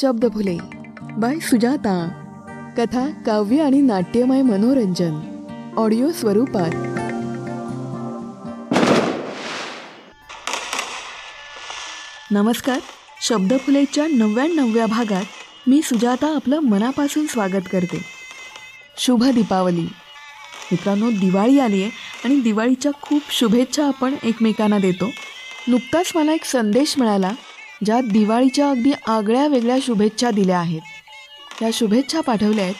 Shabdphule bye Sujata. कथा काव्य आणि नाट्यमय मनोरंजन. ऑडिओ स्वरूपात. नमस्कार. शब्दफुलेच्या नव्याण्णव्या भागात मी सुजाता आपलं मनापासून स्वागत करते. शुभ दीपावली. मित्रांनो दिवाळी आली आहे आणि दिवाळीच्या खूप शुभेच्छा आपण एकमेकांना देतो. नुकताच मला एक संदेश मिळाला. ज्यात दिवाळीच्या अगदी आगळ्या वेगळ्या शुभेच्छा दिल्या आहेत. त्या शुभेच्छा पाठवल्या आहेत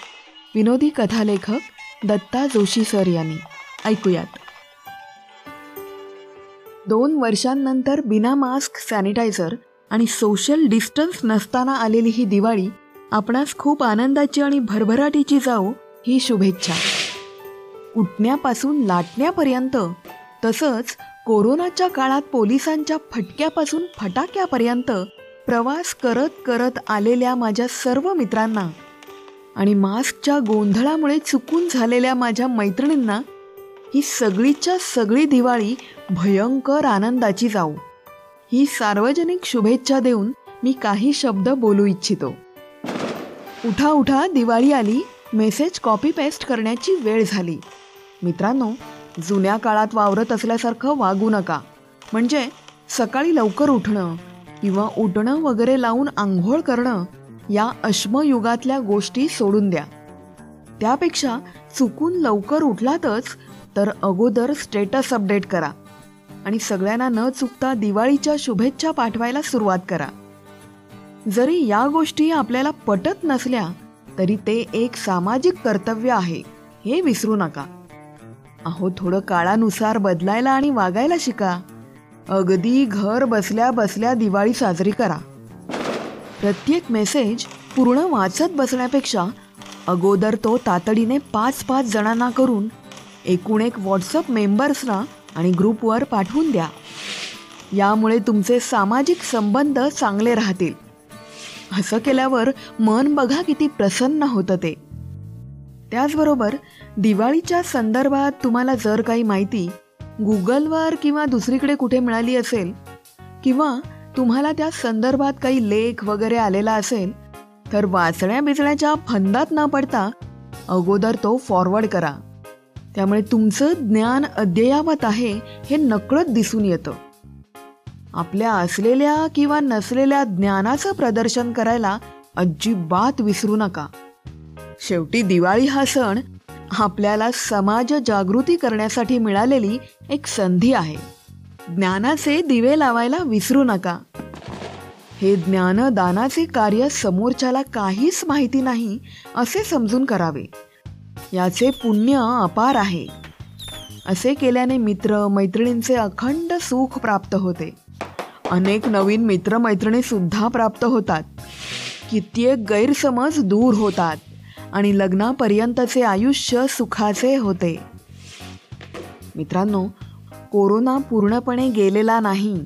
विनोदी कथालेखक दत्ता जोशी सर यांनी. ऐकूयात. दोन वर्षांनंतर बिना मास्क सॅनिटायझर आणि सोशल डिस्टन्स नसताना आलेली ही दिवाळी आपणास खूप आनंदाची आणि भरभराटीची जाऊ ही शुभेच्छा. उठण्यापासून लाटण्यापर्यंत तसंच कोरोनाच्या काळात पोलिसांच्या फटक्यापासून फटाक्यापर्यंत प्रवास करत करत आलेल्या माझ्या सर्व मित्रांना आणि मास्कच्या गोंधळामुळे चुकून झालेल्या माझ्या मैत्रिणींना ही सगळीच्या सगळी दिवाळी भयंकर आनंदाची जाऊ. ही सार्वजनिक शुभेच्छा देऊन मी काही शब्द बोलू इच्छितो. उठा उठा दिवाळी आली. मेसेज कॉपी पेस्ट करण्याची वेळ झाली. मित्रांनो जुन्या काळात वावरत असल्यासारखं वागू नका. म्हणजे सकाळी लवकर उठणं किंवा उठणं वगैरे लावून आंघोळ करणं या अश्मयुगातल्या गोष्टी सोडून द्या. त्यापेक्षा चुकून लवकर उठलातच तर अगोदर स्टेटस अपडेट करा आणि सगळ्यांना न चुकता दिवाळीच्या शुभेच्छा पाठवायला सुरुवात करा. जरी या गोष्टी आपल्याला पटत नसल्या तरी ते एक सामाजिक कर्तव्य आहे हे विसरू नका. अहो थोडं काळानुसार बदलायला आणि वागायला शिका. अगदी घर बसल्या बसल्या दिवाळी साजरी करा. प्रत्येक मेसेज पूर्ण वाचत बसण्यापेक्षा अगोदर तो तातडीने पाच पाच जणांना करून एकूण एक व्हॉट्सअप मेंबर्सना आणि ग्रुपवर पाठवून द्या. यामुळे तुमचे सामाजिक संबंध चांगले राहतील. असं केल्यावर मन बघा किती प्रसन्न होतं ते. त्याचबरोबर दिवाळीच्या संदर्भात तुम्हाला जर काही माहिती गुगलवर किंवा दुसरीकडे कुठे मिळाली असेल किंवा तुम्हाला त्या संदर्भात काही लेख वगैरे आलेला असेल तर वाचण्या बिचण्याच्या फंदात न पडता अगोदर तो फॉरवर्ड करा. त्यामुळे तुमचं ज्ञान अद्ययावत आहे हे नकळत दिसून येतं. आपल्या असलेल्या किंवा नसलेल्या ज्ञानाचं प्रदर्शन करायला अजिबात विसरू नका. शेवटी दिवाळी हा सण आपल्याला समाज जागृती करण्यासाठी मिळालेली एक संधी आहे. ज्ञानाचे दिवे लावायला विसरू नका. हे ज्ञानदानाचे कार्य समोरच्याला काहीच माहिती नाही असे समजून करावे. याचे पुण्य अपार आहे. असे केल्याने मित्र मैत्रिणींचे अखंड सुख प्राप्त होते. अनेक नवीन मित्रमैत्रिणी सुद्धा प्राप्त होतात. कित्येक गैरसमज दूर होतात. आणि लग्नापर्यंतचे आयुष्य सुखाचे होते. मित्रांनो कोरोना पूर्णपणे गेलेला नाही.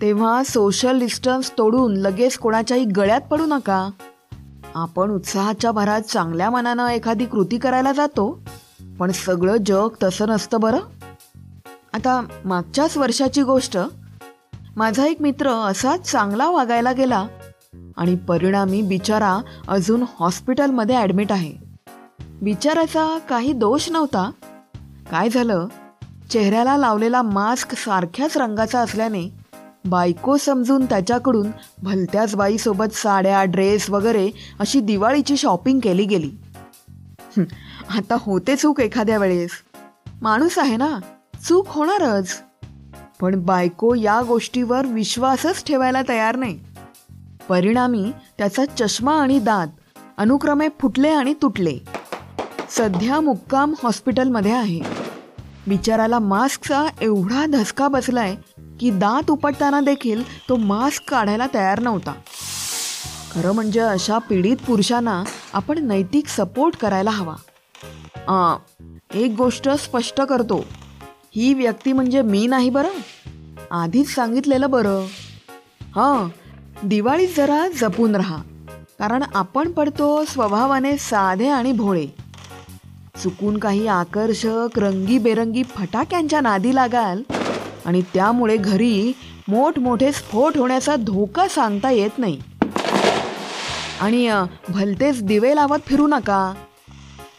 तेव्हा सोशल डिस्टन्स तोडून लगेच कोणाच्याही गळ्यात पडू नका. आपण उत्साहाच्या भरात चांगल्या मनानं एखादी कृती करायला जातो पण सगळं जग तसं नसतं बरं? आता मागच्याच वर्षाची गोष्ट माझा एक मित्र असाच चांगला वागायला गेला आणि परिणामी बिचारा अजून हॉस्पिटलमध्ये ॲडमिट आहे. बिचाराचा काही दोष नव्हता. काय झालं? चेहऱ्याला लावलेला मास्क सारख्याच रंगाचा असल्याने बायको समजून त्याच्याकडून भलत्याच बाईसोबत साड्या ड्रेस वगैरे अशी दिवाळीची शॉपिंग केली गेली. आता होते चूक एखाद्या वेळेस. माणूस आहे ना चूक होणारच. पण बायको या गोष्टीवर विश्वासच ठेवायला तयार नाही. परिणामी त्याचा चष्मा आणि दात अनुक्रमे फुटले आणि तुटले. सध्या मुक्काम हॉस्पिटलमध्ये आहे. बिचाराला मास्कचा एवढा धसका बसलाय की दात उपटताना देखील तो मास्क काढायला तयार नव्हता. खरं म्हणजे अशा पीडित पुरुषांना आपण नैतिक सपोर्ट करायला हवा. एक गोष्ट स्पष्ट करतो. ही व्यक्ती म्हणजे मी नाही बरं? आधीच सांगितलेलं बरं. हां दिवाळीत जरा जपून राहा कारण आपण पडतो स्वभावाने साधे आणि भोळे. चुकून काही आकर्षक रंगीबेरंगी फटाक्यांच्या नादी लागाल आणि त्यामुळे घरी मोठमोठे स्फोट होण्याचा धोका सांगता येत नाही. आणि भलतेच दिवे लावत फिरू नका.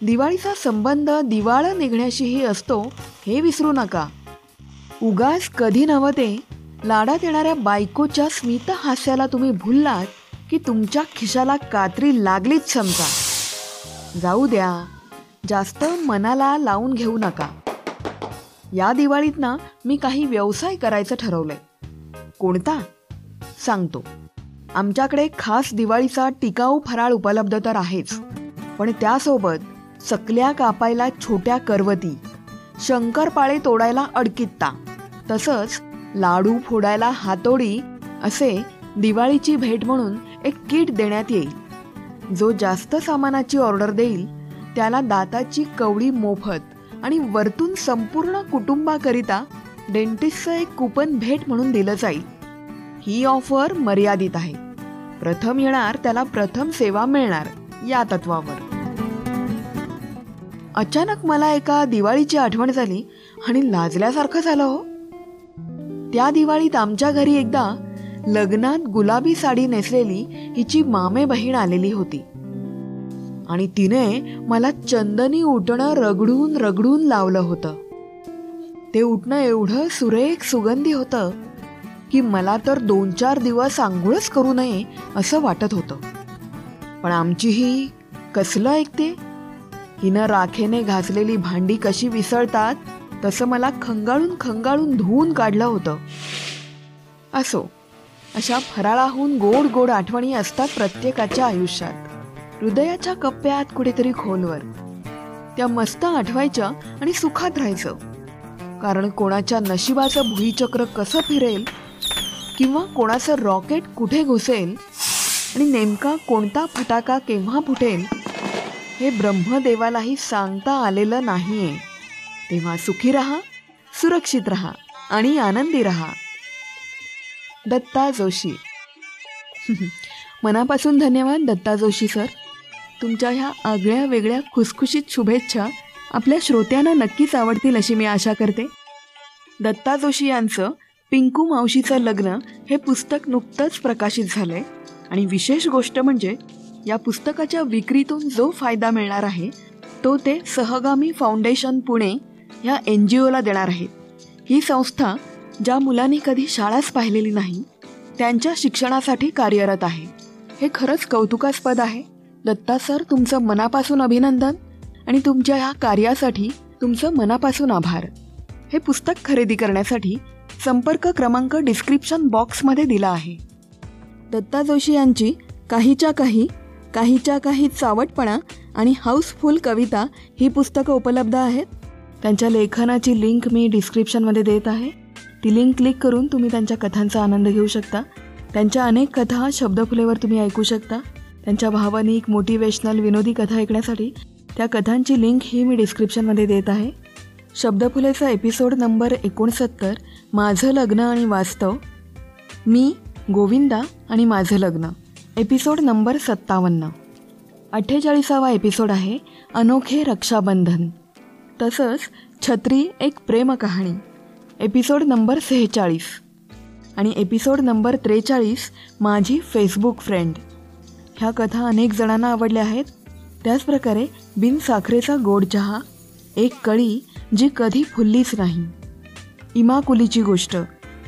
दिवाळीचा संबंध दिवाळं निघण्याशीही असतो हे विसरू नका. उगाच कधी नव्हते लाडात येणाऱ्या बायकोच्या स्मित हास्याला तुम्ही भुललात की तुमच्या खिशाला कात्री लागलीच समजा. जाऊ द्या जास्त मनाला लावून घेऊ नका. या दिवाळीत ना मी काही व्यवसाय करायचं ठरवलंय. कोणता? सांगतो. आमच्याकडे खास दिवाळीचा टिकाऊ फराळ उपलब्ध तर आहेच पण त्यासोबत सकल्या कापायला छोट्या करवती शंकरपाळे तोडायला अडकित्ता. तसंच लाडू फोडायला हातोडी असे दिवाळीची भेट म्हणून एक किट देण्यात येईल. जो जास्त सामानाची ऑर्डर देईल त्याला दाताची कवडी मोफत आणि वरतून संपूर्ण कुटुंबाकरिता डेंटिस्टचं एक कुपन भेट म्हणून दिलं जाईल. ही ऑफर मर्यादित आहे. प्रथम येणार त्याला प्रथम सेवा मिळणार या तत्वावर. अचानक मला एका दिवाळीची आठवण झाली आणि लाजल्यासारखं झालं हो. त्या दिवाळीत आमच्या घरी एकदा लग्नात गुलाबी साडी नेसलेली हिची मामे बहीण आलेली होती. आणि तिने मला चंदनी उठणं रगडून रगडून लावलं होतं. ते उठणं एवढं सुरेख सुगंधी होतं की मला तर दोन चार दिवस आंघोळच करू नये असं वाटत होतं. पण आमची ही कसलं ऐकते? हिनं राखेने घासलेली भांडी कशी विसळतात? तसं मला खंगाळून खंगाळून धुवून काढलं होतं. असो अशा फराळाहून गोड गोड आठवणी असतात प्रत्येकाच्या आयुष्यात. हृदयाच्या कप्प्यात कुठेतरी खोलवर. त्या मस्त आठवायच्या आणि सुखात राहायचं. कारण कोणाच्या नशिबाचं भुईचक्र कसं फिरेल? किंवा कोणाचं रॉकेट कुठे घुसेल? आणि नेमका कोणता फटाका केव्हा फुटेल? हे ब्रह्मदेवालाही सांगता आलेलं नाहीये. तेव्हा सुखी रहा सुरक्षित रहा आणि आनंदी रहा. दत्ता जोशी. मनापासून धन्यवाद दत्ता जोशी सर. तुमच्या ह्या आगळ्या वेगळ्या खुसखुशीत शुभेच्छा आपल्या श्रोत्यांना नक्कीच आवडतील अशी मी आशा करते. दत्ता जोशी यांचं पिंकू मावशीचं लग्न हे पुस्तक नुकतंच प्रकाशित झालं आहे आणि विशेष गोष्ट म्हणजे या पुस्तकाच्या विक्रीतून जो फायदा मिळणार आहे तो ते सहगामी फाउंडेशन पुणे ह्या एन जी ओला देणार आहेत. ही संस्था ज्या मुलांनी कधी शाळाच पाहिलेली नाही त्यांच्या शिक्षणासाठी कार्यरत आहे. हे खरंच कौतुकास्पद आहे. दत्ता सर तुमचं मनापासून अभिनंदन आणि तुमच्या ह्या कार्यासाठी तुमचं मनापासून आभार. हे पुस्तक खरेदी करण्यासाठी संपर्क क्रमांक डिस्क्रिप्शन बॉक्समध्ये दिला आहे. दत्ता जोशी यांची काहीच्या काही काहीच्या काही चावटपणा आणि हाऊसफुल कविता ही पुस्तकं उपलब्ध आहेत. त्यांच्या लेखनाची लिंक मी डिस्क्रिप्शनमध्ये देत आहे. ती लिंक क्लिक करून तुम्ही त्यांच्या कथांचा आनंद घेऊ शकता. त्यांच्या अनेक कथा शब्दफुलेवर तुम्ही ऐकू शकता. त्यांच्या भावनिक मोटिवेशनल विनोदी कथा ऐकण्यासाठी त्या कथांची लिंक ही मी डिस्क्रिप्शनमध्ये देत आहे. शब्दफुलेचा एपिसोड नंबर एकोणसत्तर माझं लग्न आणि वास्तव. मी गोविंदा आणि माझं लग्न. एपिसोड नंबर सत्तावन्न. अठ्ठेचाळीसावा एपिसोड आहे अनोखे रक्षाबंधन. तसंच छत्री एक प्रेम कहाणी एपिसोड नंबर सेहेचाळीस. आणि एपिसोड नंबर त्रेचाळीस माझी फेसबुक फ्रेंड. ह्या कथा अनेक जणांना आवडल्या आहेत. त्याचप्रकारे बिनसाखरेचा गोड चहा एक कळी जी कधी फुललीच नाही. इमाकुलीची गोष्ट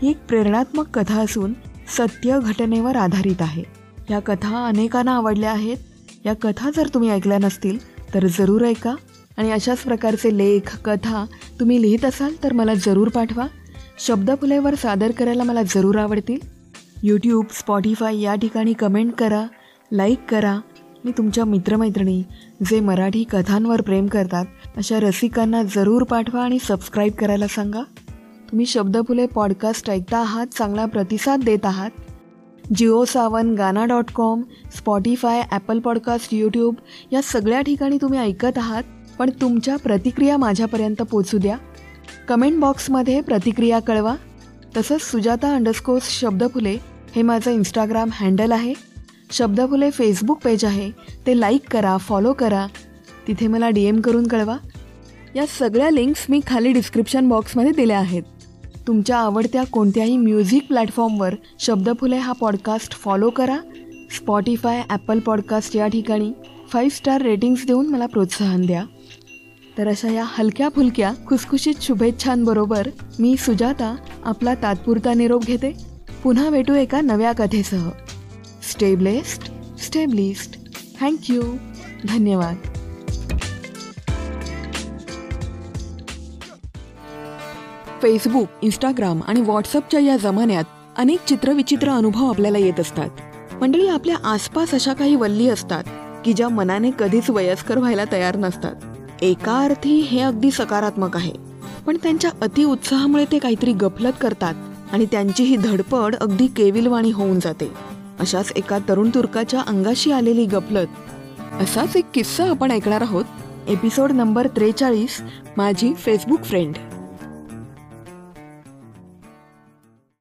ही एक प्रेरणात्मक कथा असून सत्य घटनेवर आधारित आहे. या कथा अनेकांना आवडल्या आहेत. या कथा जर तुम्ही ऐकल्या नसतील तर जरूर ऐका. आणि अशाच प्रकारचे लेख कथा तुम्ही लिहित असाल तर मला जरूर पाठवा. शब्दफुलेवर सादर करायला मला जरूर आवडतील. यूट्यूब स्पॉटीफाय या ठिकाणी कमेंट करा लाईक करा. मी तुमच्या मित्रमैत्रिणी जे मराठी कथांवर प्रेम करतात अशा रसिकांना जरूर पाठवा आणि सबस्क्राईब करायला सांगा. तुम्ही शब्दफुले पॉडकास्ट ऐकता आहात चांगला प्रतिसाद देत आहात. Jio Saavn Gaana dot com Spotify Apple podcast YouTube या सगळ्या ठिकाणी तुम्ही ऐकत आहात. पण तुमच्या प्रतिक्रिया माझ्यापर्यंत पोचू द्या. कमेंट बॉक्समध्ये प्रतिक्रिया कळवा. तसंच सुजाता अंडरस्कोर्स शब्दफुले हे माझं इंस्टाग्राम हँडल आहे. शब्दफुले फेसबुक पेज आहे. ते लाईक करा फॉलो करा. तिथे मला डी एम करून कळवा. या सगळ्या लिंक्स मी खाली डिस्क्रिप्शन बॉक्समध्ये दिल्या आहेत. तुमच्या आवडत्या कोणत्याही म्युझिक प्लॅटफॉर्मवर शब्दफुले हा पॉडकास्ट फॉलो करा. स्पॉटीफाय ॲपल पॉडकास्ट या ठिकाणी फाईव्ह स्टार रेटिंग्स देऊन मला प्रोत्साहन द्या. तर अशा या हलक्या फुलक्या खुसखुशीत शुभेच्छांबरोबर मी सुजाता आपला तात्पुरता निरोप घेते. पुन्हा भेटू एका नव्या कथेसह. स्टेबलेस्ट स्टेबलिस्ट थँक्यू धन्यवाद. फेसबुक इंस्टाग्राम आणि व्हॉट्सअपच्या या जमान्यात अनेक चित्रविचित्र अनुभव आपल्याला येत असतात. मंडळी आपल्या आसपास अशा काही वल्ली असतात की ज्या मनाने कधीच वयस्कर व्हायला तयार नसतात. एका अर्थी हे अगदी सकारात्मक आहे. पण त्यांच्या अतिउत्साहामुळे ते काहीतरी गफलत करतात आणि त्यांची ही धडपड अगदी केविलवाणी होऊन जाते. अशाच एका तरुण तुर्काच्या अंगाशी आलेली गफलत. असाच एक किस्सा आपण ऐकणार आहोत. एपिसोड नंबर त्रेचाळीस माझी फेसबुक फ्रेंड.